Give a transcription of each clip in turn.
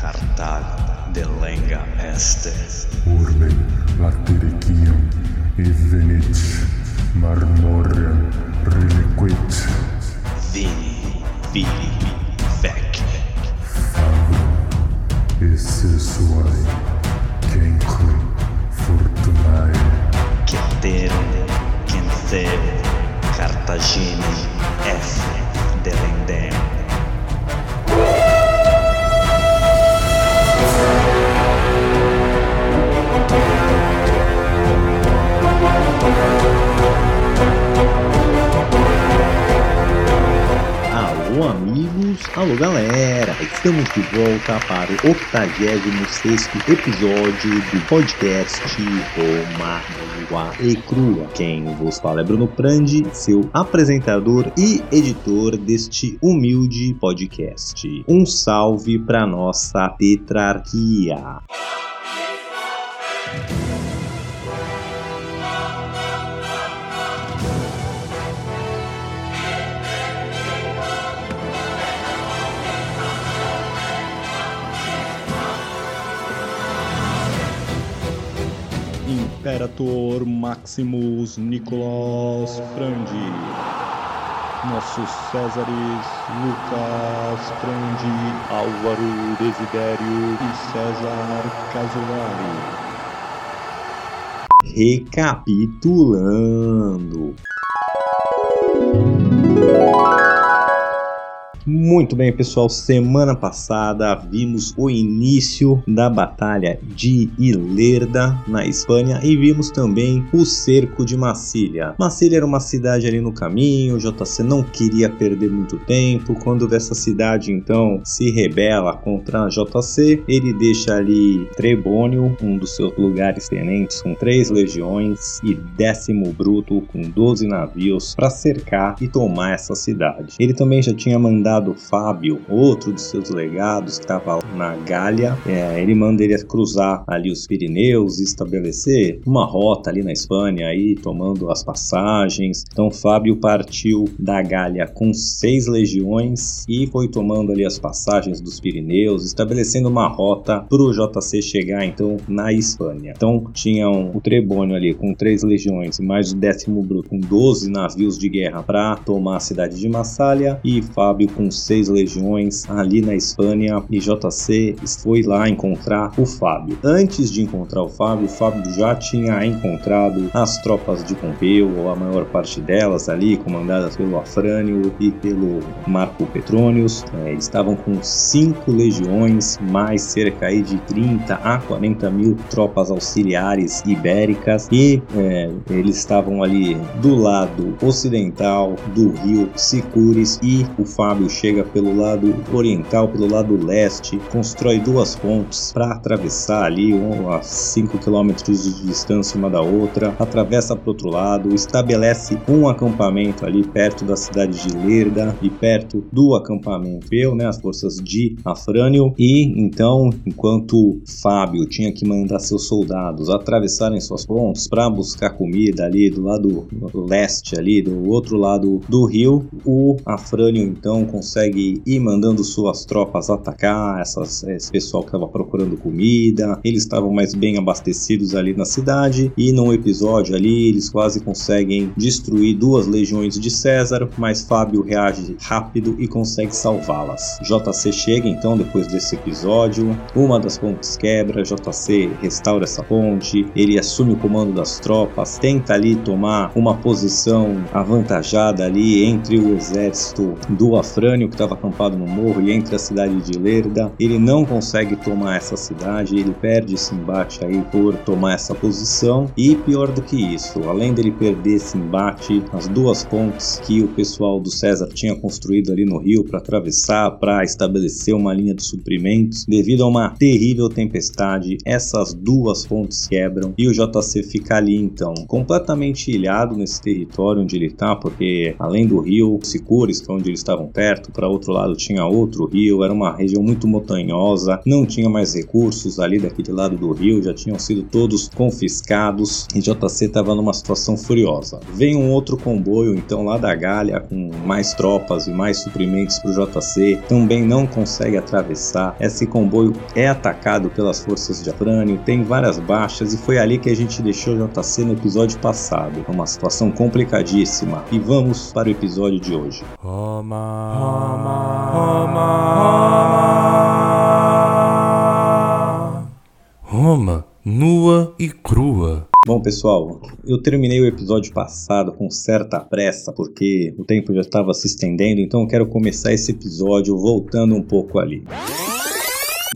Cartal de lenga este. Urbe latericium e venit marmorem reliquit Vini, vili, vec. e sessuae cenque fortunae Ceterum, Cenceu, Cartagine, F. Delendem. Alô amigos, alô galera, estamos de volta para o 86 episódio do podcast Roma Nua e Crua. Quem vos fala é Bruno Prandi, seu apresentador e editor deste humilde podcast. Um salve para nossa tetrarquia. Imperator Maximus Nicolas Frandi. Nossos Césares Lucas Frandi, Álvaro Desidério e César Casolari. Recapitulando. Muito bem, pessoal. Semana passada vimos o início da Batalha de Ilerda, na Espanha, e vimos também o cerco de Massília. Massília era uma cidade ali no caminho, JC não queria perder muito tempo. Quando essa cidade então se rebela contra a JC, ele deixa ali Trebônio, um dos seus lugares tenentes, com três legiões, e décimo bruto, com 12 navios, para cercar e tomar essa cidade. Ele também já tinha mandado Fábio, outro de seus legados que estava na Gália, é, ele manda ele cruzar ali os Pirineus e estabelecer uma rota ali na Espanha, aí tomando as passagens. Então Fábio partiu da Gália com seis legiões e foi tomando ali as passagens dos Pirineus, estabelecendo uma rota para o JC chegar então na Espanha. Então tinham o Trebônio ali com três legiões e mais o décimo bruto com 12 navios de guerra para tomar a cidade de Massália e Fábio com seis legiões ali na Espanha e JC foi lá encontrar o Fábio. Antes de encontrar o Fábio, o Fábio já tinha encontrado as tropas de Pompeu, ou a maior parte delas ali, comandadas pelo Afrânio e pelo Marco Petronius. É, estavam com cinco legiões, mais cerca aí de 30 a 40 mil tropas auxiliares ibéricas e é, eles estavam ali do lado ocidental do rio Sicures e o Fábio chega pelo lado oriental, pelo lado leste, constrói duas pontes para atravessar ali um, a 5 km de distância uma da outra, atravessa para outro lado, estabelece um acampamento ali perto da cidade de Lerda e perto do acampamento. Eu, né, as forças de Afrânio e então, enquanto Fábio tinha que mandar seus soldados atravessarem suas pontes para buscar comida ali do lado leste ali, do outro lado do rio, o Afrânio então consegue ir mandando suas tropas atacar essas, esse pessoal que estava procurando comida. Eles estavam mais bem abastecidos ali na cidade e num episódio ali eles quase conseguem destruir duas legiões de César, mas Fábio reage rápido e consegue salvá-las. JC chega então depois desse episódio, uma das pontes quebra, JC restaura essa ponte, ele assume o comando das tropas, tenta ali tomar uma posição avantajada ali entre o exército do Afrânio que estava acampado no morro e entre a cidade de Lerda. Ele não consegue tomar essa cidade, ele perde esse embate aí por tomar essa posição e pior do que isso, além dele perder esse embate, as duas pontes que o pessoal do César tinha construído ali no rio para atravessar, para estabelecer uma linha de suprimentos, devido a uma terrível tempestade, essas duas pontes quebram e o JC fica ali então completamente ilhado nesse território onde ele está, porque além do rio Sicures, que é onde eles estavam perto, deserto, para outro lado tinha outro rio, era uma região muito montanhosa, não tinha mais recursos ali daquele lado do rio, já tinham sido todos confiscados e JC estava numa situação furiosa. Vem um outro comboio então lá da Galha com mais tropas e mais suprimentos para o JC, também não consegue atravessar. Esse comboio é atacado pelas forças de Afrânio, tem várias baixas e foi ali que a gente deixou o JC no episódio passado. É uma situação complicadíssima. E vamos para o episódio de hoje. Roma, Roma, Roma, Roma, nua e crua. Bom, pessoal, eu terminei o episódio passado com certa pressa, porque o tempo já estava se estendendo, então eu quero começar esse episódio voltando um pouco ali.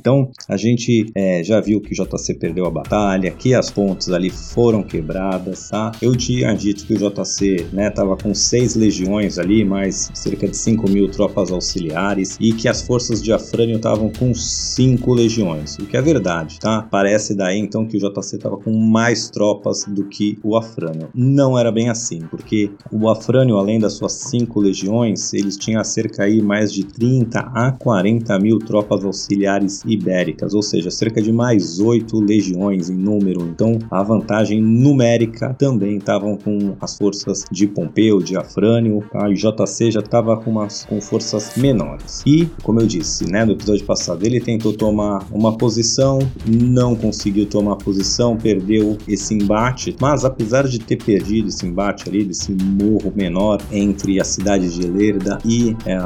Então a gente é, já viu que o JC perdeu a batalha, que as pontes ali foram quebradas, tá? Eu tinha dito que o JC né, tava com seis legiões ali, mais cerca de 5 mil tropas auxiliares e que as forças de Afrânio estavam com cinco legiões, o que é verdade, tá? Parece daí então que o JC tava com mais tropas do que o Afrânio. Não era bem assim, porque o Afrânio, além das suas cinco legiões, eles tinham cerca aí mais de 30 a 40 mil tropas auxiliares e ibéricas, ou seja, cerca de mais oito legiões em número. Então, a vantagem numérica também estavam com as forças de Pompeu, de Afrânio, a JC já estava com, com forças menores. E, como eu disse, né, no episódio passado, ele tentou tomar uma posição, não conseguiu tomar posição, perdeu esse embate, mas apesar de ter perdido esse embate ali, desse morro menor entre a cidade de Lerda e é,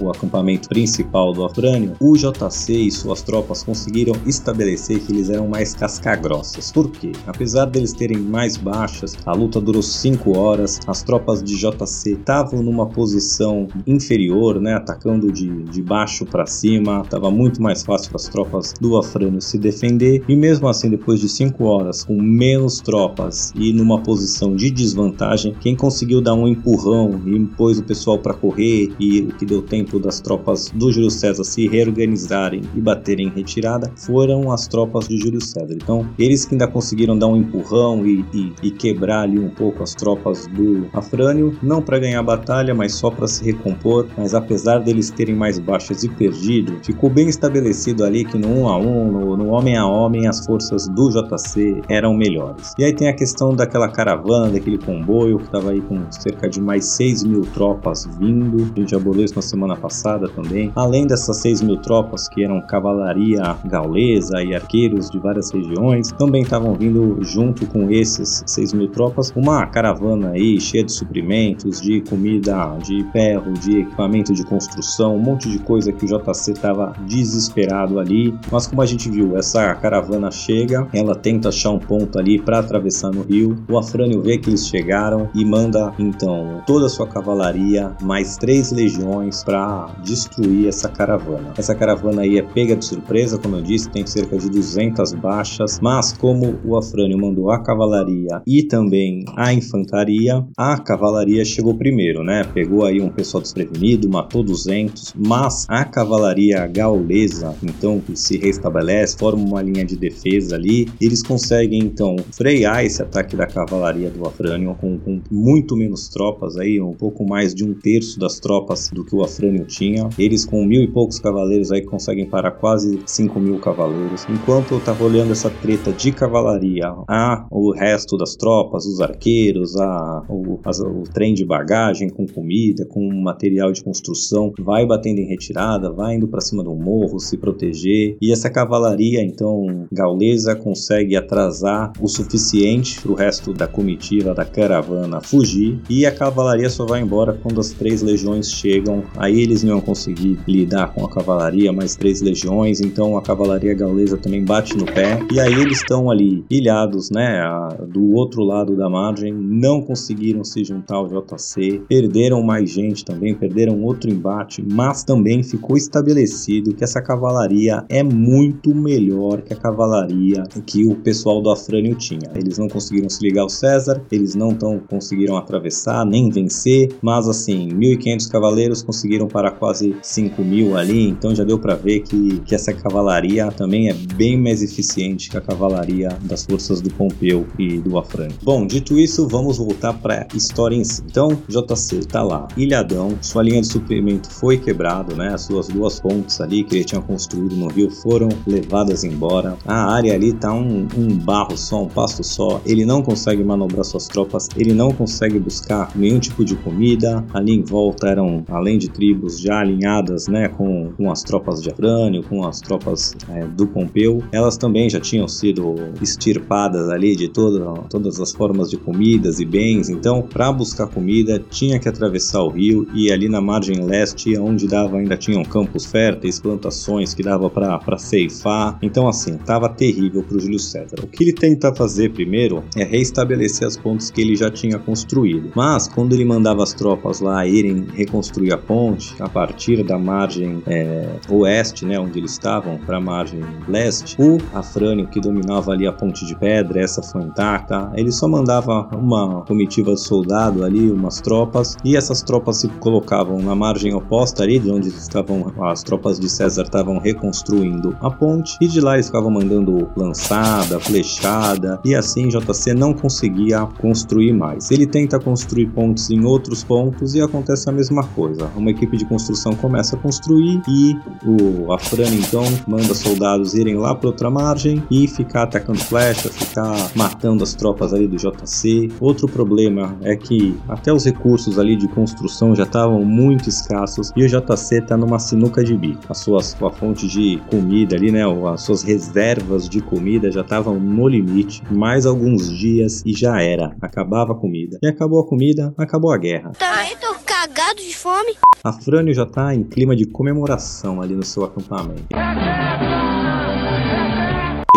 o acampamento principal do Afrânio, o JC e suas suas tropas conseguiram estabelecer que eles eram mais cascagrossas. Por quê? Apesar deles terem mais baixas, a luta durou 5 horas, as tropas de JC estavam numa posição inferior, né, atacando de, de baixo para cima, estava muito mais fácil para as tropas do Afrânio se defender, e mesmo assim, depois de 5 horas, com menos tropas e numa posição de desvantagem, quem conseguiu dar um empurrão e pôs o pessoal para correr e o que deu tempo das tropas do Júlio César se reorganizarem e bater terem retirada foram as tropas de Júlio César. Então, eles que ainda conseguiram dar um empurrão e, e, e quebrar ali um pouco as tropas do Afrânio, não para ganhar a batalha, mas só para se recompor. Mas apesar deles terem mais baixas e perdido, ficou bem estabelecido ali que no 1 um a 1 um, no, no homem a homem, as forças do JC eram melhores. E aí tem a questão daquela caravana, daquele comboio que estava aí com cerca de mais 6 mil tropas vindo. A gente abordou isso na semana passada também. Além dessas 6 mil tropas que eram cavalaria cavalaria gaulesa e arqueiros de várias regiões também estavam vindo junto com esses 6 mil tropas uma caravana aí cheia de suprimentos, de comida, de ferro, de equipamento de construção, um monte de coisa que o JC estava desesperado ali. Mas como a gente viu, essa caravana chega, ela tenta achar um ponto ali para atravessar no rio. O Afrânio vê que eles chegaram e manda então toda a sua cavalaria, mais três legiões para destruir essa caravana. Essa caravana aí é pega de surpresa, como eu disse, tem cerca de 200 baixas, mas como o Afrânio mandou a cavalaria e também a infantaria, a cavalaria chegou primeiro, né? Pegou aí um pessoal desprevenido, matou 200, mas a cavalaria gaulesa, então, que se restabelece, forma uma linha de defesa ali, eles conseguem então frear esse ataque da cavalaria do Afrânio com, com muito menos tropas aí, um pouco mais de um terço das tropas do que o Afrânio tinha. Eles com mil e poucos cavaleiros aí conseguem parar quase quase 5 mil cavaleiros. Enquanto eu tava olhando essa treta de cavalaria, a o resto das tropas, os arqueiros, a, o, a, o trem de bagagem com comida, com material de construção, vai batendo em retirada, vai indo para cima do morro, se proteger. E essa cavalaria, então, gaulesa consegue atrasar o suficiente para o resto da comitiva, da caravana fugir. E a cavalaria só vai embora quando as três legiões chegam. Aí eles não vão conseguir lidar com a cavalaria, mais três legiões então a cavalaria gaulesa também bate no pé. E aí eles estão ali ilhados, né, a, do outro lado da margem, não conseguiram se juntar ao JC, perderam mais gente também, perderam outro embate, mas também ficou estabelecido que essa cavalaria é muito melhor que a cavalaria que o pessoal do Afrânio tinha. Eles não conseguiram se ligar ao César, eles não tão conseguiram atravessar nem vencer, mas assim, 1.500 cavaleiros conseguiram para quase 5 mil ali, então já deu para ver que que essa cavalaria também é bem mais eficiente que a cavalaria das forças do Pompeu e do Afrânio. Bom, dito isso, vamos voltar para a história em si. Então, JC tá lá, ilhadão, sua linha de suprimento foi quebrado, né? As suas duas pontes ali que ele tinha construído no rio foram levadas embora. A área ali tá um, um barro só, um pasto só. Ele não consegue manobrar suas tropas, ele não consegue buscar nenhum tipo de comida. Ali em volta eram, além de tribos já alinhadas, né, com, com as tropas de Afrânio, com as tropas é, do Pompeu, elas também já tinham sido extirpadas ali de toda, todas as formas de comidas e bens. Então, para buscar comida, tinha que atravessar o rio e ali na margem leste, onde dava ainda tinham campos férteis, plantações que dava para ceifar. Então, assim, tava terrível para o Júlio César. O que ele tenta fazer primeiro é reestabelecer as pontes que ele já tinha construído. Mas quando ele mandava as tropas lá irem reconstruir a ponte a partir da margem é, oeste, né, onde eles estavam, para a margem leste, o Afrânio que dominava ali a ponte de pedra, essa foi intacta. Ele só mandava uma comitiva de soldado ali, umas tropas, e essas tropas se colocavam na margem oposta ali, de onde estavam as tropas de César estavam reconstruindo a ponte, e de lá eles ficavam mandando lançada, flechada, e assim JC não conseguia construir mais. Ele tenta construir pontes em outros pontos e acontece a mesma coisa. Uma equipe de construção começa a construir e o Afrani então manda soldados irem lá para outra margem e ficar atacando flecha, ficar matando as tropas ali do JC. Outro problema é que até os recursos ali de construção já estavam muito escassos e o JC está numa sinuca de bico. A sua, sua fonte de comida ali, né, as suas reservas de comida já estavam no limite. Mais alguns dias e já era. Acabava a comida. E acabou a comida, acabou a guerra. Também tô cagado de fome. A Frânio já tá em clima de comemoração ali no seu acampamento. É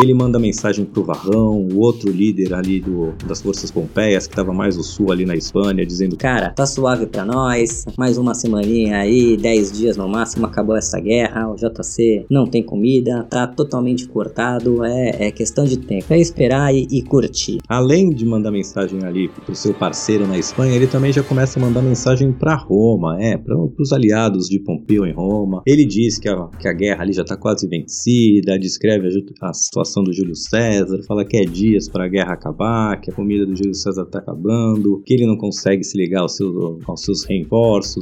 ele manda mensagem pro Varrão, o outro líder ali do, das forças pompeias, que estava mais no sul ali na Espanha, dizendo: Cara, tá suave pra nós, mais uma semaninha aí, 10 dias no máximo, acabou essa guerra, o JC não tem comida, tá totalmente cortado, é, é questão de tempo, é esperar e, e curtir. Além de mandar mensagem ali pro seu parceiro na Espanha, ele também já começa a mandar mensagem para Roma, é, para os aliados de Pompeu em Roma. Ele diz que a, que a guerra ali já tá quase vencida, descreve a, a situação do Júlio César, fala que é dias para a guerra acabar, que a comida do Júlio César tá acabando, que ele não consegue se ligar aos seus, aos seus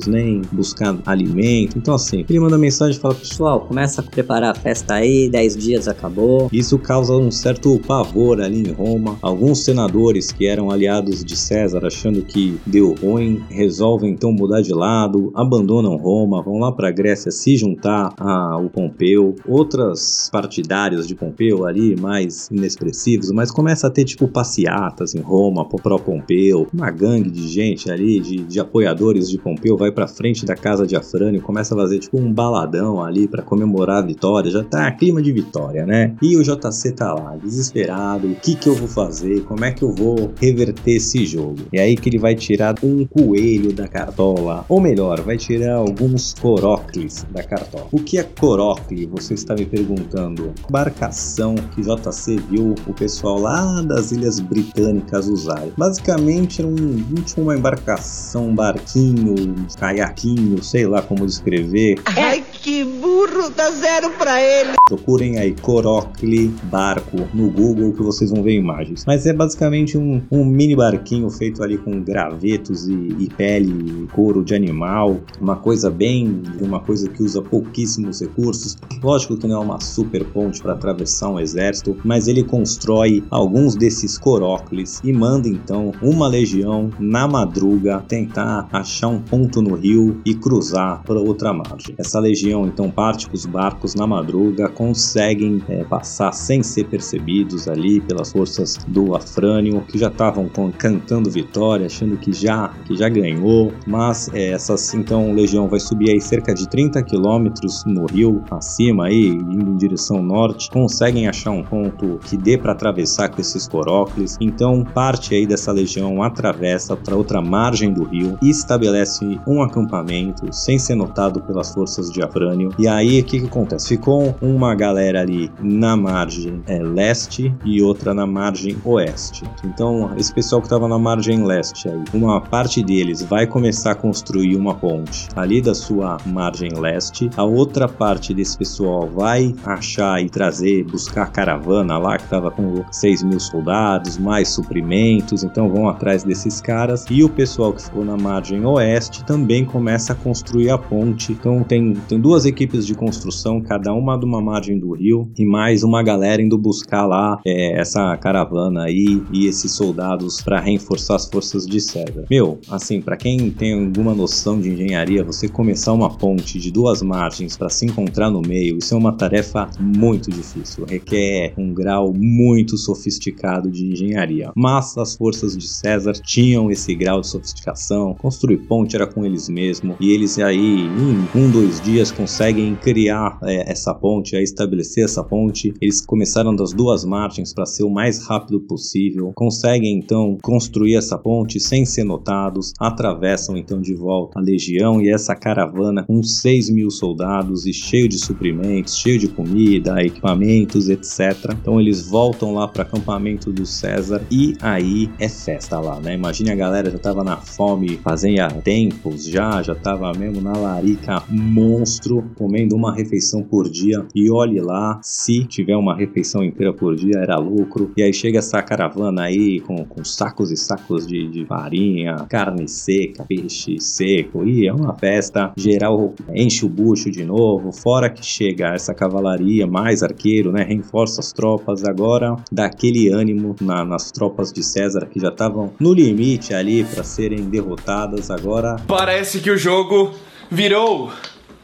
nem buscar alimento. Então, assim, ele manda mensagem e fala: Pessoal, começa a preparar a festa aí, 10 dias acabou. Isso causa um certo pavor ali em Roma. Alguns senadores que eram aliados de César, achando que deu ruim, resolvem então mudar de lado, abandonam Roma, vão lá para a Grécia se juntar ao Pompeu. Outras partidários de Pompeu ali mais inexpressivos, mas começa a ter tipo passeatas em Roma, pro Pompeu, uma gangue de gente ali, de, de apoiadores de Pompeu, vai pra frente da casa de Afrânio, começa a fazer tipo um baladão ali para comemorar a vitória, já tá clima de vitória, né? E o JC tá lá, desesperado, o que que eu vou fazer, como é que eu vou reverter esse jogo? E aí que ele vai tirar um coelho da cartola, ou melhor, vai tirar alguns corócles da cartola. O que é corócle? Você está me perguntando. Embarcação que JC viu o pessoal lá das Ilhas Britânicas usarem. Basicamente era um, tinha uma embarcação, um barquinho, um caiaquinho, sei lá como descrever. Ai, que burro, dá zero pra ele. Procurem aí Corocle barco no Google que vocês vão ver imagens. Mas é basicamente um, um mini barquinho feito ali com gravetos e, e pele e couro de animal. Uma coisa bem, uma coisa que usa pouquíssimos recursos. Lógico que não é uma super ponte para atravessar um exército, mas ele constrói alguns desses corócles e manda então uma legião na madruga tentar achar um ponto no rio e cruzar para outra margem. Essa legião então parte com os barcos na madruga, conseguem é, passar sem ser percebidos ali pelas forças do Afrânio, que já estavam cantando vitória, achando que já que já ganhou, mas é, essas então legião vai subir aí cerca de 30 quilômetros no rio acima aí indo em direção norte, conseguem achar achar um ponto que dê para atravessar com esses corócles. Então, parte aí dessa legião atravessa para outra margem do rio e estabelece um acampamento sem ser notado pelas forças de Afrânio. E aí que que acontece? Ficou uma galera ali na margem é, leste e outra na margem oeste. Então, esse pessoal que estava na margem leste aí, uma parte deles vai começar a construir uma ponte ali da sua margem leste, a outra parte desse pessoal vai achar e trazer, buscar caravana lá que estava com 6 mil soldados, mais suprimentos, então vão atrás desses caras. E o pessoal que ficou na margem oeste também começa a construir a ponte. Então tem, tem duas equipes de construção, cada uma de uma margem do rio, e mais uma galera indo buscar lá é, essa caravana aí e esses soldados para reforçar as forças de César. Meu, assim, para quem tem alguma noção de engenharia, você começar uma ponte de duas margens para se encontrar no meio, isso é uma tarefa muito difícil, requer um grau muito sofisticado de engenharia. Mas as forças de César tinham esse grau de sofisticação, construir ponte era com eles mesmos, e eles aí em um, dois dias conseguem criar é, essa ponte, é, estabelecer essa ponte. Eles começaram das duas margens para ser o mais rápido possível, conseguem então construir essa ponte sem ser notados, atravessam então de volta a legião e essa caravana com 6 mil soldados e cheio de suprimentos, cheio de comida, equipamentos, etc. Então eles voltam lá para acampamento do César e aí é festa lá, né? Imagine a galera já tava na fome fazendo tempos já, já tava mesmo na larica monstro, comendo uma refeição por dia. E olhe lá, se tiver uma refeição inteira por dia era lucro. E aí chega essa caravana aí com, com sacos e sacos de, de farinha, carne seca, peixe seco. E é uma festa. Geral, enche o bucho de novo, fora que chega essa cavalaria mais arqueiro, né, reforça as tropas, agora dá aquele ânimo na, nas tropas de César que já estavam no limite ali para serem derrotadas, agora. Parece que o jogo virou,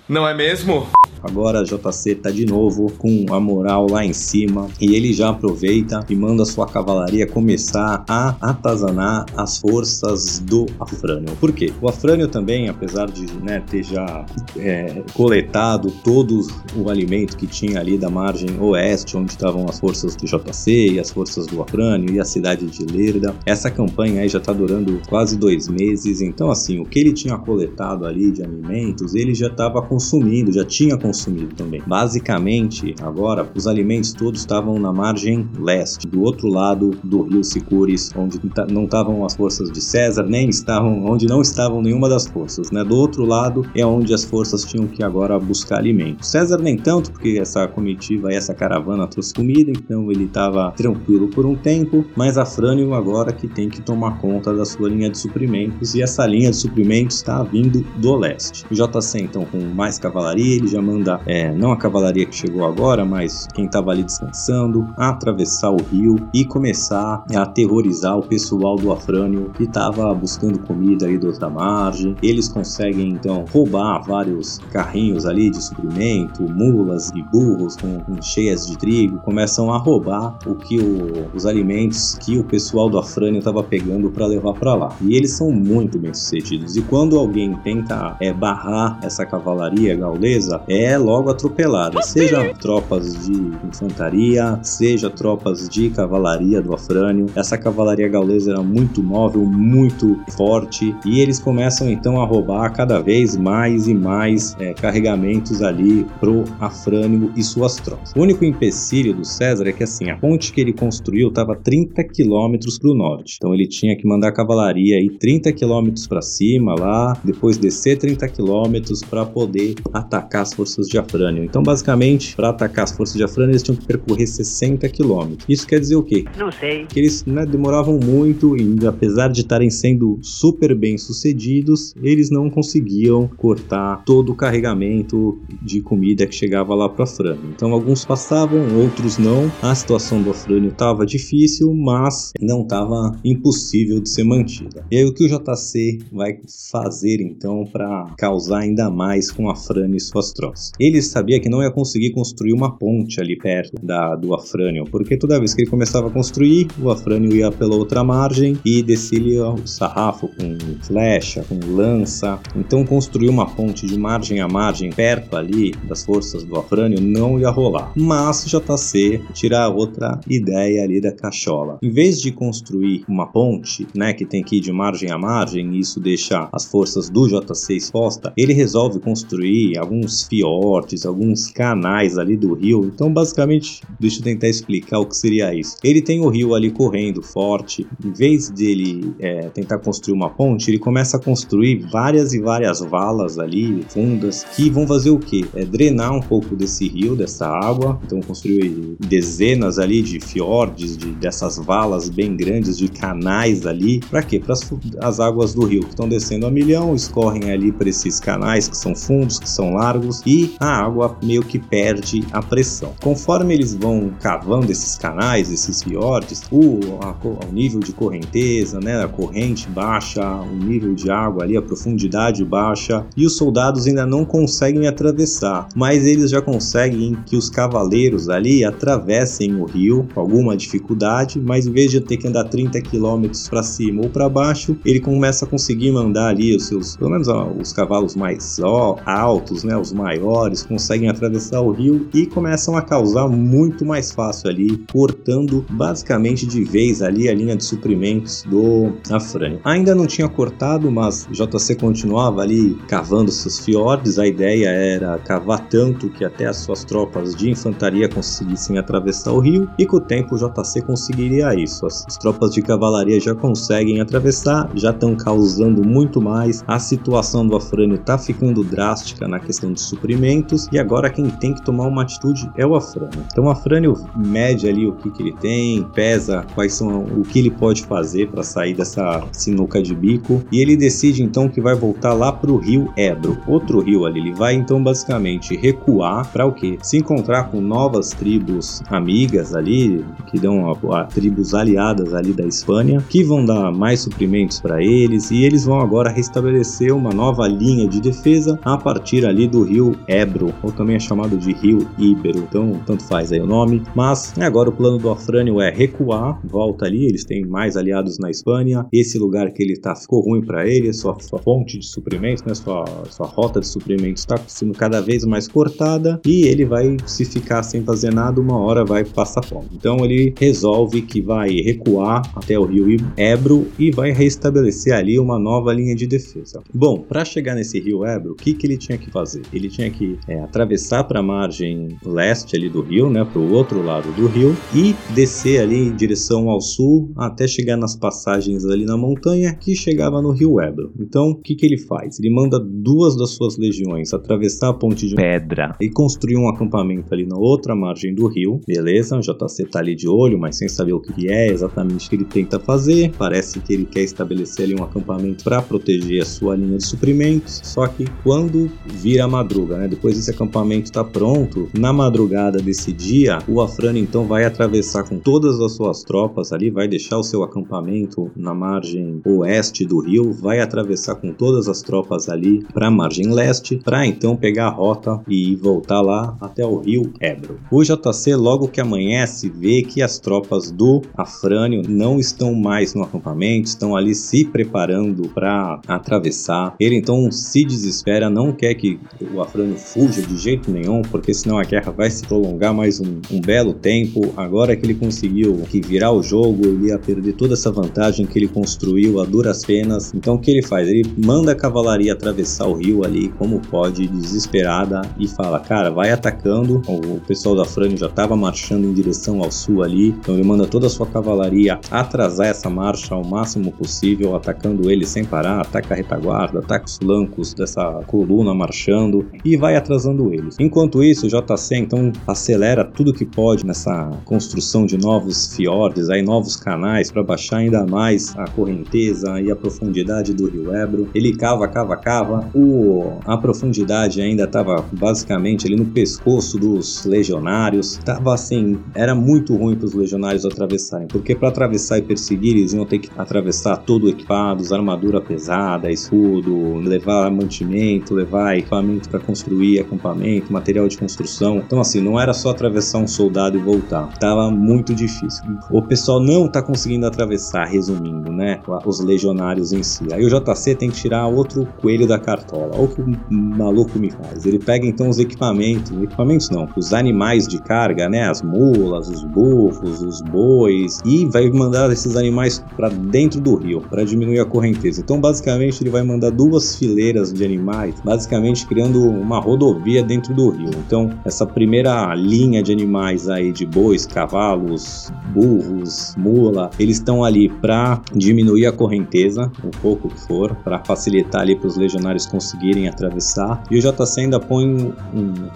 não é mesmo? Agora JC tá de novo com a moral lá em cima e ele já aproveita e manda sua cavalaria começar a atazanar as forças do Afrânio. Por quê? O Afrânio também, apesar de né, ter já é, coletado todo o alimento que tinha ali da margem oeste, onde estavam as forças do JC e as forças do Afrânio e a cidade de Lerda, essa campanha aí já tá durando quase dois meses. Então, assim, o que ele tinha coletado ali de alimentos, ele já estava consumindo, já tinha consumido consumido também. Basicamente, agora, os alimentos todos estavam na margem leste, do outro lado do rio Sicures, onde não estavam as forças de César, nem estavam onde não estavam nenhuma das forças, né? Do outro lado é onde as forças tinham que agora buscar alimentos. César nem tanto, porque essa comitiva e essa caravana trouxe comida, então ele estava tranquilo por um tempo, mas Afrânio agora que tem que tomar conta da sua linha de suprimentos e essa linha de suprimentos está vindo do leste. O JC então com mais cavalaria, ele já manda é, não a cavalaria que chegou agora, mas quem estava ali descansando, atravessar o rio e começar a aterrorizar o pessoal do Afrânio que estava buscando comida ali da outra margem. Eles conseguem então roubar vários carrinhos ali de suprimento, mulas e burros com, com cheias de trigo, começam a roubar o que o, os alimentos que o pessoal do Afrânio estava pegando para levar para lá. E eles são muito bem sucedidos. E quando alguém tenta é, barrar essa cavalaria gaulesa, é é logo atropelada, seja tropas de infantaria, seja tropas de cavalaria do Afrânio. Essa cavalaria gaulesa era muito móvel, muito forte, e eles começam então a roubar cada vez mais e mais é, carregamentos ali pro Afrânio e suas tropas. O único empecilho do César é que assim, a ponte que ele construiu estava 30 quilômetros para o norte, então ele tinha que mandar a cavalaria aí 30 quilômetros para cima lá, depois descer 30 quilômetros para poder atacar as forças de Afrânio. Então, basicamente, para atacar as forças de Afrânio, eles tinham que percorrer 60 quilômetros. Isso quer dizer o quê? Não sei. Que eles né, demoravam muito e, apesar de estarem sendo super bem sucedidos, eles não conseguiam cortar todo o carregamento de comida que chegava lá para Afrânio. Então, alguns passavam, outros não. A situação do Afrânio estava difícil, mas não estava impossível de ser mantida. E aí, o que o JC vai fazer então para causar ainda mais com Afrânio e suas tropas? Ele sabia que não ia conseguir construir uma ponte ali perto da, do Afrânio, porque toda vez que ele começava a construir, o Afrânio ia pela outra margem e descia o sarrafo com flecha, com lança. Então construir uma ponte de margem a margem perto ali das forças do Afrânio não ia rolar. Mas JC tirar outra ideia ali da cachola. Em vez de construir uma ponte, né, que tem que ir de margem a margem, e isso deixa as forças do JC exposta, ele resolve construir alguns fiordes, alguns canais ali do rio. Então, basicamente, deixa eu tentar explicar o que seria isso. Ele tem o rio ali correndo forte. Em vez dele é, tentar construir uma ponte, ele começa a construir várias e várias valas ali fundas que vão fazer o que? É drenar um pouco desse rio, dessa água. Então, construir dezenas ali de fiordes, de, dessas valas bem grandes, de canais ali. Para quê? Para as águas do rio que estão descendo a milhão, escorrem ali para esses canais que são fundos, que são largos e a água meio que perde a pressão. Conforme eles vão cavando esses canais, esses fiordes, o, o nível de correnteza, né, a corrente baixa, o nível de água ali, a profundidade baixa e os soldados ainda não conseguem atravessar, mas eles já conseguem que os cavaleiros ali atravessem o rio com alguma dificuldade, mas em vez de ter que andar 30 km para cima ou para baixo, ele começa a conseguir mandar ali os seus, pelo menos os cavalos mais ó, altos, né, os maiores, conseguem atravessar o rio e começam a causar muito mais fácil ali, cortando basicamente de vez ali a linha de suprimentos do Afrânio. Ainda não tinha cortado, mas JC continuava ali cavando seus fiordes. A ideia era cavar tanto que até as suas tropas de infantaria conseguissem atravessar o rio e com o tempo JC conseguiria isso. As, as tropas de cavalaria já conseguem atravessar, já estão causando muito mais. A situação do Afrânio está ficando drástica na questão de suprimentos e agora quem tem que tomar uma atitude é o Afrânio. Então o Afrânio mede ali o que, que ele tem, pesa quais são o que ele pode fazer para sair dessa sinuca de bico e ele decide então que vai voltar lá para o rio Ebro, outro rio ali. Ele vai então basicamente recuar para o que? Se encontrar com novas tribos amigas ali que dão a, a tribos aliadas ali da Espanha que vão dar mais suprimentos para eles e eles vão agora restabelecer uma nova linha de defesa a partir ali do rio Ebro, ou também é chamado de rio Íbero, então tanto faz aí o nome. Mas agora o plano do Afrânio é recuar, volta ali, eles têm mais aliados na Espanha, esse lugar que ele tá ficou ruim para ele, sua, sua fonte de suprimentos, né, sua, sua rota de suprimentos está sendo cada vez mais cortada e ele vai se ficar sem fazer nada, uma hora vai passar fome. Então ele resolve que vai recuar até o rio Ebro e vai restabelecer ali uma nova linha de defesa. Bom, para chegar nesse rio Ebro, o que, que ele tinha que fazer? Ele tinha que é, atravessar para a margem leste ali do rio, né, para o outro lado do rio e descer ali em direção ao sul até chegar nas passagens ali na montanha que chegava no rio Ebro. Então, o que, que ele faz? Ele manda duas das suas legiões atravessar a ponte de pedra e construir um acampamento ali na outra margem do rio. Beleza, o JC tá ali de olho, mas sem saber o que é exatamente que ele tenta fazer. Parece que ele quer estabelecer ali um acampamento para proteger a sua linha de suprimentos. Só que quando vira madruga, né? Depois desse acampamento está pronto, na madrugada desse dia, o Afrânio então vai atravessar com todas as suas tropas ali, vai deixar o seu acampamento na margem oeste do rio, vai atravessar com todas as tropas ali para a margem leste, para então pegar a rota e voltar lá até o rio Ebro. O JC logo que amanhece vê que as tropas do Afrânio não estão mais no acampamento, estão ali se preparando para atravessar. Ele então se desespera, não quer que o Afrânio fuja de jeito nenhum, porque senão a guerra vai se prolongar mais um, um belo tempo. Agora que ele conseguiu que virar o jogo, ele ia perder toda essa vantagem que ele construiu a duras penas. Então o que ele faz? Ele manda a cavalaria atravessar o rio ali, como pode, desesperada, e fala: Cara, vai atacando. O pessoal da Afrânio já estava marchando em direção ao sul ali, então ele manda toda a sua cavalaria atrasar essa marcha ao máximo possível, atacando ele sem parar, ataca a retaguarda, ataca os flancos dessa coluna marchando e vai atrasando eles. Enquanto isso, o JC então acelera tudo que pode nessa construção de novos fiordes, aí novos canais para baixar ainda mais a correnteza e a profundidade do rio Ebro. Ele cava, cava, cava. O, a profundidade ainda estava basicamente ali no pescoço dos legionários. Tava assim, era muito ruim para os legionários atravessarem, porque para atravessar e perseguir eles iam ter que atravessar todo equipados, armadura pesada, escudo, levar mantimento, levar equipamento para construir acampamento, material de construção. Então assim, não era só atravessar um soldado e voltar. Tava muito difícil. O pessoal não tá conseguindo atravessar, resumindo, né? Os legionários em si. Aí o JC tem que tirar outro coelho da cartola. Olha o que o maluco me faz. Ele pega então os equipamentos, equipamentos não, os animais de carga, né? As mulas, os bufos, os bois e vai mandar esses animais para dentro do rio para diminuir a correnteza. Então basicamente ele vai mandar duas fileiras de animais, basicamente basicamente criando uma rodovia dentro do rio. Então, essa primeira linha de animais aí de bois, cavalos, burros, mula, eles estão ali para diminuir a correnteza, um pouco que for, para facilitar ali para os legionários conseguirem atravessar. E o JC ainda põe um,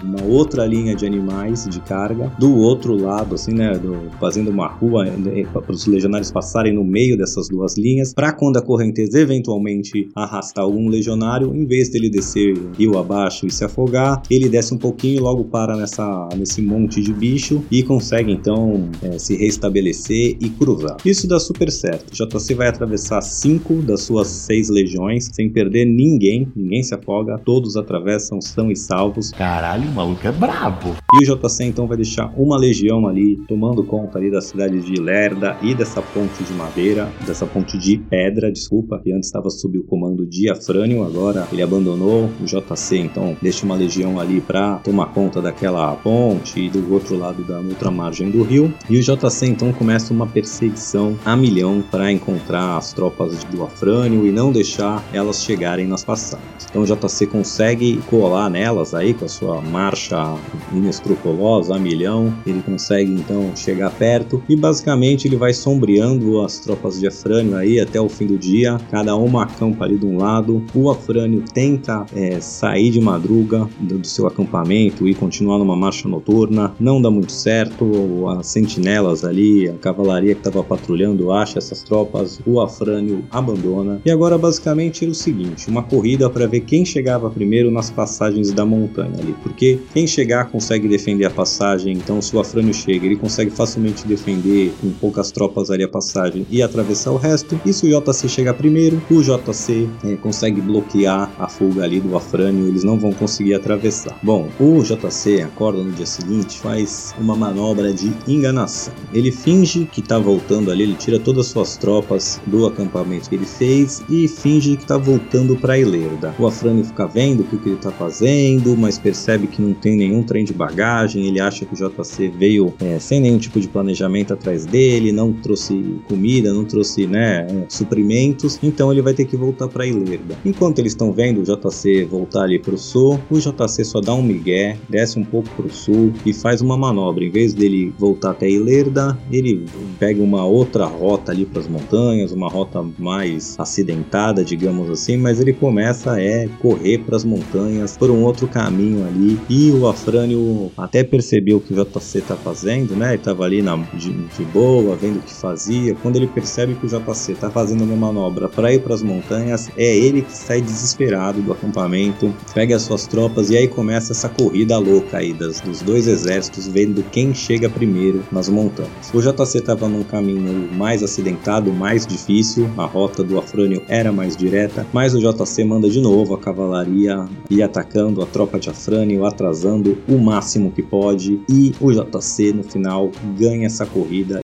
uma outra linha de animais de carga do outro lado, assim, né, do, fazendo uma rua né, para os legionários passarem no meio dessas duas linhas, para quando a correnteza eventualmente arrastar algum legionário, em vez dele descer rio abaixo e se afogar, ele desce um pouquinho e logo para nessa, nesse monte de bicho e consegue então é, se restabelecer e cruzar. Isso dá super certo. JC vai atravessar cinco das suas seis legiões sem perder ninguém, ninguém se afoga, todos atravessam são e salvos. Caralho, o maluco é brabo. E o JC então vai deixar uma legião ali tomando conta ali da cidade de Lerda e dessa ponte de madeira, dessa ponte de pedra, desculpa, que antes estava sob o comando de Afrânio, agora ele abandonou o JC, então deixa uma legião ali para tomar conta daquela ponte e do outro lado da outra margem do rio. E o JC então começa uma perseguição a milhão para encontrar as tropas do Afrânio e não deixar elas chegarem nas passagens. Então o JC consegue colar nelas aí com a sua marcha inescrupulosa a milhão, ele consegue então chegar perto e basicamente ele vai sombreando as tropas de Afrânio aí até o fim do dia, cada uma acampa ali de um lado, o Afrânio tenta é, sair de madruga do, seu acampamento e continuar numa marcha noturna, não dá muito certo, as sentinelas ali, a cavalaria que estava patrulhando acha essas tropas, o Afrânio abandona. E agora basicamente era o seguinte, uma corrida para ver quem chegava primeiro nas passagens da montanha ali, porque quem chegar consegue defender a passagem, então se o Afrânio chega, ele consegue facilmente defender com poucas tropas ali a passagem e atravessar o resto, e se o JC chegar primeiro, o JC é, consegue bloquear a fuga ali do Afrânio, eles não vão conseguir atravessar. Bom, o JC acorda no dia seguinte, faz uma manobra de enganação. Ele finge que está voltando ali, ele tira todas as suas tropas do acampamento que ele fez e finge que está voltando para Ilerda. O Afrânio fica vendo o que, que ele está fazendo, mas percebe que não tem nenhum trem de bagagem, ele acha que o JC veio é, sem nenhum tipo de planejamento atrás dele, não trouxe comida, não trouxe né, é, suprimentos, então ele vai ter que voltar para Ilerda. Enquanto eles estão vendo o JC voltar ali para o sul, o JC só dá um migué, desce um pouco para o sul e faz uma manobra. Em vez dele voltar até Ilerda, ele pega uma outra rota ali para as montanhas, uma rota mais acidentada, digamos assim, mas ele começa a é, correr para as montanhas por um outro caminho ali e o Afrânio até percebeu o que o JC tá fazendo, né? Ele tava ali na, de, de boa, vendo o que fazia. Quando ele percebe que o JC tá fazendo uma manobra para ir para as montanhas, é ele que sai desesperado do acampamento, pega as suas tropas e aí começa essa corrida louca aí das, dos dois exércitos, vendo quem chega primeiro nas montanhas. O JC tava num caminho mais acidentado, mais difícil, a rota do Afrânio era mais direta, mas o JC manda de novo a cavalaria ir atacando a tropa de Afrânio, atrasando o máximo que pode e o JC no final ganha essa corrida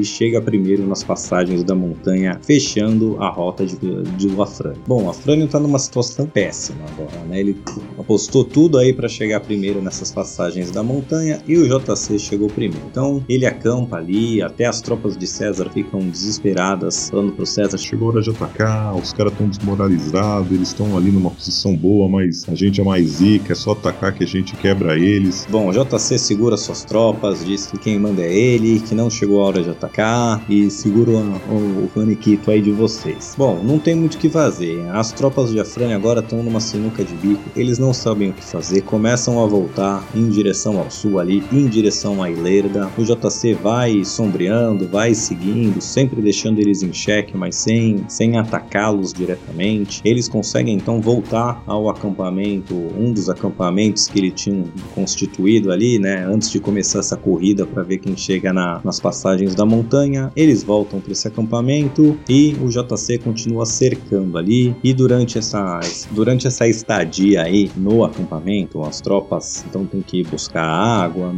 e chega primeiro nas passagens da montanha, fechando a rota de, de Afrânio. Bom, o Afrânio tá numa situação péssima agora, né? Ele apostou tudo aí para chegar primeiro nessas passagens da montanha e o JC chegou primeiro. Então ele acampa ali, até as tropas de César ficam desesperadas, falando pro César: Chegou a hora de atacar, os caras estão desmoralizados, eles estão ali numa posição boa, mas a gente é mais zica, é só atacar que a gente quebra eles. Bom, o JC segura suas tropas, diz que quem manda é ele, que não chegou a hora de atacar e segura o, o, o aí de vocês. Bom, não tem muito o que fazer. As tropas de Afrânia agora estão numa sinuca de bico, eles não sabem o que fazer, começam a voltar em direção ao sul ali, em direção à Ilerda. O JC vai sombreando, vai seguindo, sempre deixando eles em xeque, mas sem, sem atacá-los diretamente. Eles conseguem então voltar ao acampamento, um dos acampamentos que ele tinha constituído ali, né, antes de começar essa corrida para ver quem chega na, nas passagens da montanha, eles voltam para esse acampamento e o JC continua cercando ali. E durante essa, durante essa estadia aí no acampamento, as tropas então tem que buscar água,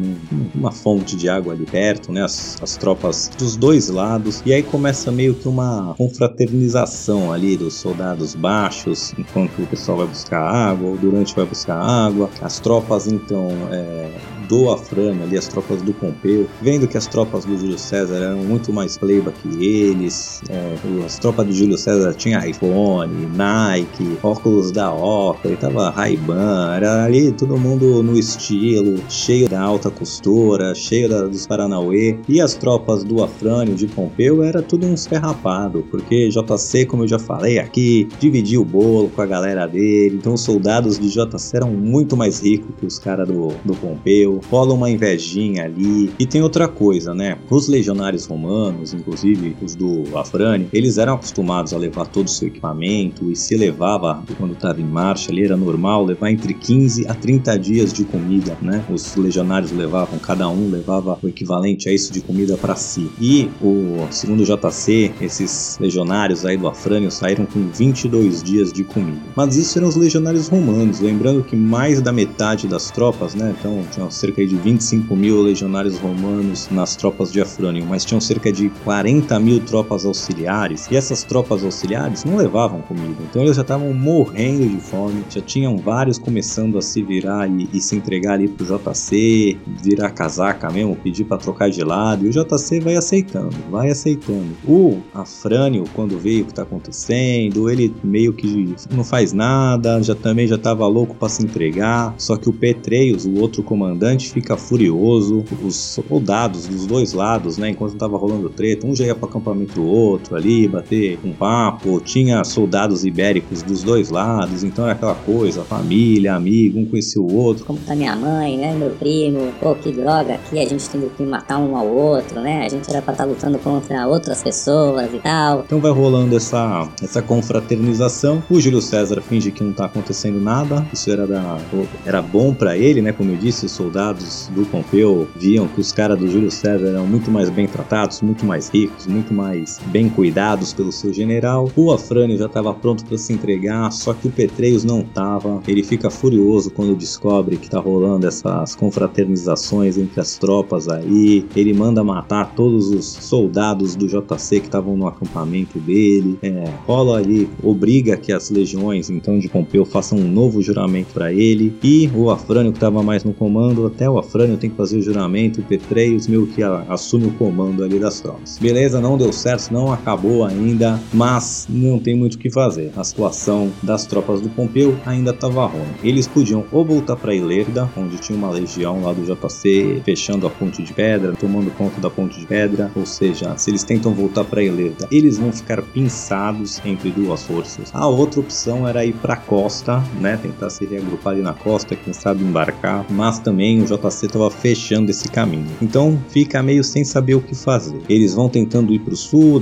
uma fonte de água ali perto, né? As, as tropas dos dois lados. E aí começa meio que uma confraternização ali dos soldados baixos, enquanto o pessoal vai buscar água, ou durante vai buscar água. As tropas então é, do Afrânio, ali as tropas do Pompeu, vendo que as tropas do Júlio César eram muito mais pleiba que eles, é, as tropas do Júlio César tinham iPhone, Nike, óculos da Oakley, tava Ray-Ban, era ali todo mundo no estilo, cheio da alta costura, cheio da, dos Paranauê, e as tropas do Afrânio, de Pompeu, era tudo uns ferrapado, porque JC, como eu já falei aqui, dividia o bolo com a galera dele, então os soldados de JC eram muito mais ricos que os caras do, do Pompeu, rola uma invejinha ali, e tem outra coisa, né? Os legionários romanos, inclusive os do Afrânio, eles eram acostumados a levar todo o seu equipamento e se levava, quando estava em marcha ali, era normal levar entre 15 a 30 dias de comida, né? Os legionários levavam, cada um levava o equivalente a isso de comida para si. E o segundo JC, esses legionários aí do Afrânio saíram com 22 dias de comida. Mas isso eram os legionários romanos, lembrando que mais da metade das tropas, né? Então tinham cerca de 25 mil legionários romanos nas tropas de Afrânio, mas tinham cerca de 40 mil tropas auxiliares. E essas tropas auxiliares não levavam comida, então eles já estavam morrendo de fome, já tinham vários começando a se virar e, e se entregar ali pro JC, virar casaca mesmo, pedir para trocar de lado, e o JC vai aceitando, vai aceitando. O Afrânio, quando veio o que tá acontecendo, ele meio que não faz nada, já também já tava louco para se entregar, só que o Petreios, o outro comandante, fica furioso, os soldados dos dois lados, né, enquanto tava rolando treta, um já ia pro acampamento do outro ali, bater um papo, tinha soldados ibéricos dos dois lados, então era aquela coisa, família, amigo, um conhecia o outro. Como tá minha mãe, né, meu primo, pô, que droga aqui, a gente tem que matar um ao outro, né, a gente era pra estar tá lutando contra outras pessoas e tal. Então vai rolando essa, essa confraternização, o Júlio César finge que não tá acontecendo nada, isso era, da, era bom para ele, né, como eu disse, os soldados do Pompeu viam que os caras do Júlio César eram muito mais bem tratados, muito mais ricos, muito mais bem cuidados pelo seu general. O Afrânio já estava pronto para se entregar, só que o Petreius não estava. Ele fica furioso quando descobre que tá rolando essas confraternizações entre as tropas aí. Ele manda matar todos os soldados do JC que estavam no acampamento dele. É, rola ali, obriga que as legiões então de Pompeu façam um novo juramento para ele. E o Afrânio que estava mais no comando, até o Afrânio tem que fazer o juramento. O Petreius meio que a, assume o comando ali das tropas. Beleza, não deu certo, não acabou ainda, mas não tem muito o que fazer. A situação das tropas do Pompeu ainda estava ruim. Eles podiam ou voltar para Ilerda, onde tinha uma legião lá do JC fechando a ponte de pedra, tomando conta da ponte de pedra, ou seja, se eles tentam voltar para Ilerda, eles vão ficar pinçados entre duas forças. A outra opção era ir para a costa, né, tentar se reagrupar ali na costa, quem sabe embarcar, mas também o JC estava fechando esse caminho. Então fica meio sem saber o que fazer. Eles vão tentando ir para o sul.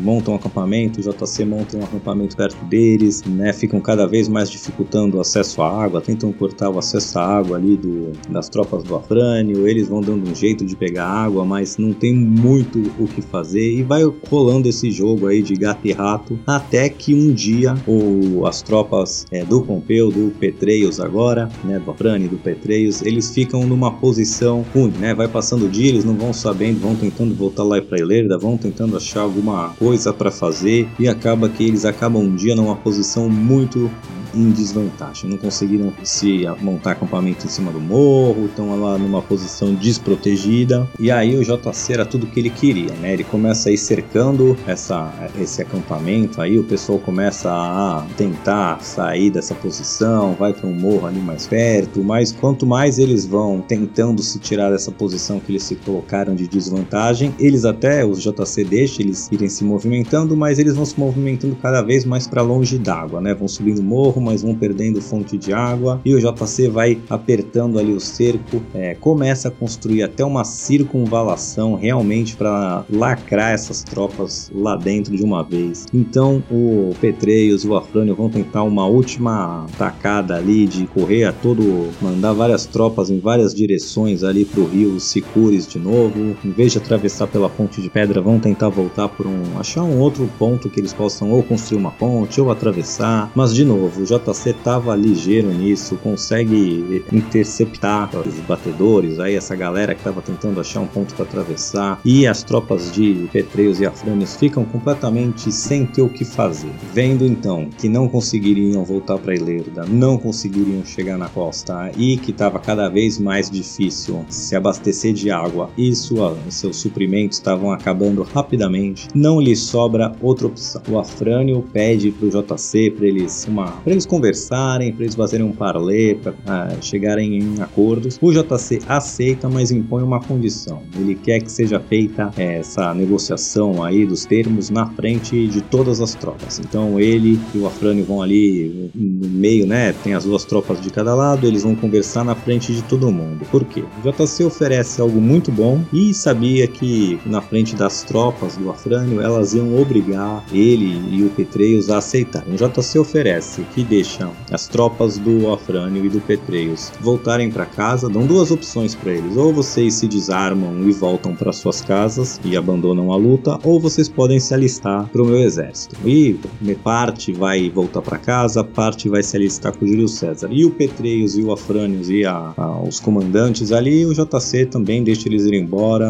Montam um acampamento, o JC monta um acampamento perto deles, né? Ficam cada vez mais dificultando o acesso à água, tentam cortar o acesso à água ali do, das tropas do Afrânio, eles vão dando um jeito de pegar água, mas não tem muito o que fazer e vai rolando esse jogo aí de gato e rato até que um dia o, as tropas é, do Pompeu, do Petreios agora, né? Do Afrânio do Petreios, eles ficam numa posição ruim, né? Vai passando o dia, eles não vão sabendo, vão tentando voltar lá para Ilerda, vão tentando achar alguma coisa coisa para fazer e acaba que eles acabam um dia numa posição muito em desvantagem. Não conseguiram se montar acampamento em cima do morro, estão lá numa posição desprotegida. E aí o JC era tudo que ele queria, né? Ele começa a ir cercando essa, esse acampamento, aí o pessoal começa a tentar sair dessa posição, vai para um morro ali mais perto, mas quanto mais eles vão tentando se tirar dessa posição que eles se colocaram de desvantagem, eles até, os JC deixam eles irem se movimentando, mas eles vão se movimentando cada vez mais para longe d'água, né? Vão subindo o mas vão perdendo fonte de água e o JC vai apertando ali o cerco, é, começa a construir até uma circunvalação realmente para lacrar essas tropas lá dentro de uma vez. Então o Petreios e o Afrânio vão tentar uma última tacada ali de correr a todo, mandar várias tropas em várias direções ali para o rio Sicures de novo. Em vez de atravessar pela ponte de pedra, vão tentar voltar por um, achar um outro ponto que eles possam ou construir uma ponte ou atravessar. Mas de novo, JC tava ligeiro nisso, consegue interceptar os batedores, aí essa galera que tava tentando achar um ponto para atravessar, e as tropas de Petreios e Afrânios ficam completamente sem ter o que fazer. Vendo então que não conseguiriam voltar para Ilerda, não conseguiriam chegar na costa e que estava cada vez mais difícil se abastecer de água e sua, seus suprimentos estavam acabando rapidamente, não lhe sobra outra opção. O Afrânio pede para o JC para eles, uma, eles conversarem, para eles fazerem um parlê, para uh, chegarem em acordos. O JC aceita, mas impõe uma condição. Ele quer que seja feita essa negociação aí dos termos na frente de todas as tropas. Então ele e o Afrânio vão ali no meio, né? Tem as duas tropas de cada lado, eles vão conversar na frente de todo mundo. Por quê? O JC oferece algo muito bom e sabia que na frente das tropas do Afrânio elas iam obrigar ele e o Petreios a aceitarem. O JC oferece que deixa as tropas do Afrânio e do Petreios voltarem para casa, dão duas opções para eles: ou vocês se desarmam e voltam para suas casas e abandonam a luta, ou vocês podem se alistar para o meu exército. E parte vai voltar para casa, parte vai se alistar com o Júlio César. E o Petreios e o Afrânios e a, a, os comandantes ali, o JC também deixa eles ir embora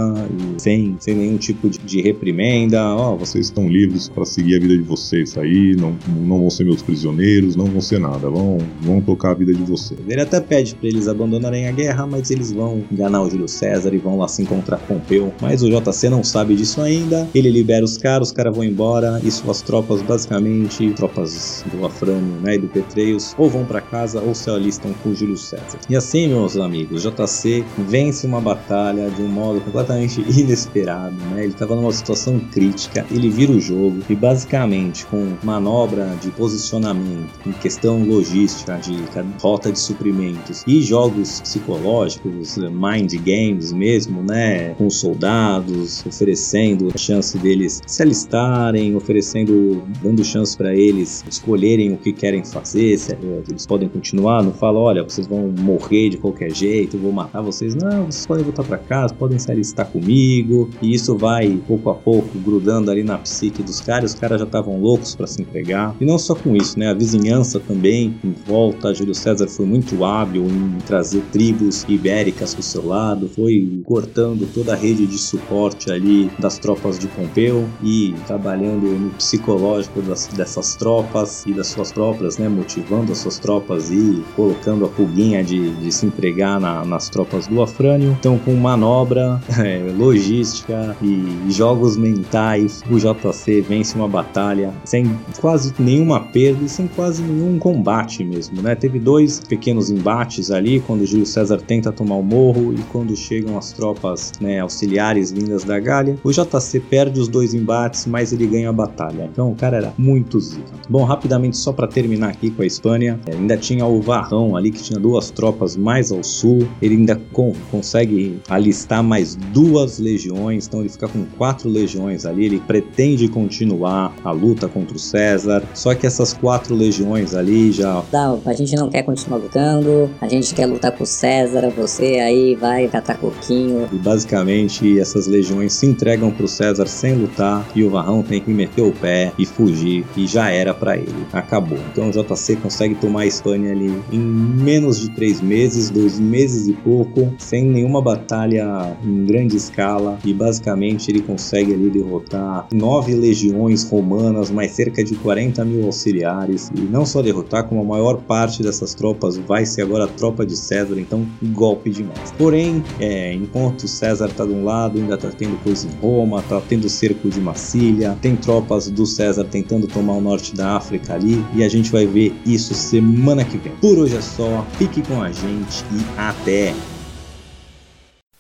sem, sem nenhum tipo de, de reprimenda. Ó, oh, vocês estão livres para seguir a vida de vocês aí, não, não vão ser meus prisioneiros, não vão ser nada, vão, vão tocar a vida de vocês. Ele até pede para eles abandonarem a guerra, mas eles vão enganar o Júlio César e vão lá se encontrar com Pompeu. Mas o JC não sabe disso ainda. Ele libera os caras, os caras vão embora e suas tropas, basicamente, tropas do Afrânio né, e do Petreios, ou vão para casa ou se alistam com o Júlio César. E assim, meus amigos, JC vence uma batalha de um modo completamente inesperado. Né? Ele estava numa situação crítica, ele vira o jogo e basicamente com manobra de posicionamento, em questão logística, de rota de suprimentos e jogos psicológicos, mind games mesmo, né, com soldados, oferecendo a chance deles se alistarem, oferecendo, dando chance para eles escolherem o que querem fazer, se eles podem continuar, não fala, olha, vocês vão morrer de qualquer jeito, eu vou matar vocês, não, vocês podem voltar para casa, podem se alistar comigo, e isso vai pouco a pouco grudando ali na psique dos caras, os caras já estavam loucos para se entregar. E não só com isso, né? A vizinhança também em volta. Júlio César foi muito hábil em trazer tribos ibéricas pro seu lado, foi cortando toda a rede de suporte ali das tropas de Pompeu e trabalhando no psicológico das, dessas tropas e das suas tropas, né? Motivando as suas tropas e colocando a pulguinha de, de se empregar na, nas tropas do Afrânio. Então, com manobra, é, logística e jogos mentais, o JC vence uma batalha sem quase nenhuma perda e sem quase nenhum combate mesmo, né? Teve dois pequenos embates ali quando Júlio César tenta tomar o morro e quando chegam as tropas né, auxiliares vindas da Gália. O JC perde os dois embates, mas ele ganha a batalha. Então o cara era muito zica. Bom, rapidamente só para terminar aqui com a Espanha, é, ainda tinha o Varrão ali que tinha duas tropas mais ao sul. Ele ainda com, consegue alistar mais duas legiões, então ele fica com quatro legiões ali. Ele pretende continuar a luta contra o César, só que essas quatro legiões ali já. Não, a gente não quer continuar lutando, a gente quer lutar com o César, você aí vai catar coquinho. E basicamente essas legiões se entregam pro César sem lutar e o Varrão tem que meter o pé e fugir e já era para ele. Acabou. Então o JC consegue tomar a Espanha ali em menos de três meses, dois meses e pouco, sem nenhuma batalha em grande escala e basicamente ele consegue ali derrotar nove legiões romanas, mais cerca de 40 mil auxiliares e não só derrotar, como a maior parte dessas tropas vai ser agora a tropa de César, então golpe demais. Porém, é, enquanto César tá de um lado, ainda tá tendo coisa em Roma, tá tendo cerco de Massília, tem tropas do César tentando tomar o norte da África ali e a gente vai ver isso semana que vem. Por hoje é só, fique com a gente e até!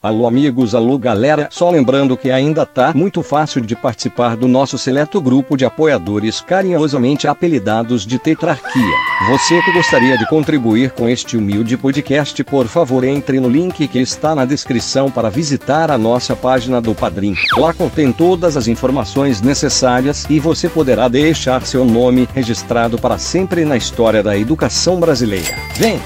Alô amigos, alô galera, só lembrando que ainda tá muito fácil de participar do nosso seleto grupo de apoiadores carinhosamente apelidados de Tetrarquia. Você que gostaria de contribuir com este humilde podcast, por favor entre no link que está na descrição para visitar a nossa página do Padrim. Lá contém todas as informações necessárias e você poderá deixar seu nome registrado para sempre na história da educação brasileira. Vem!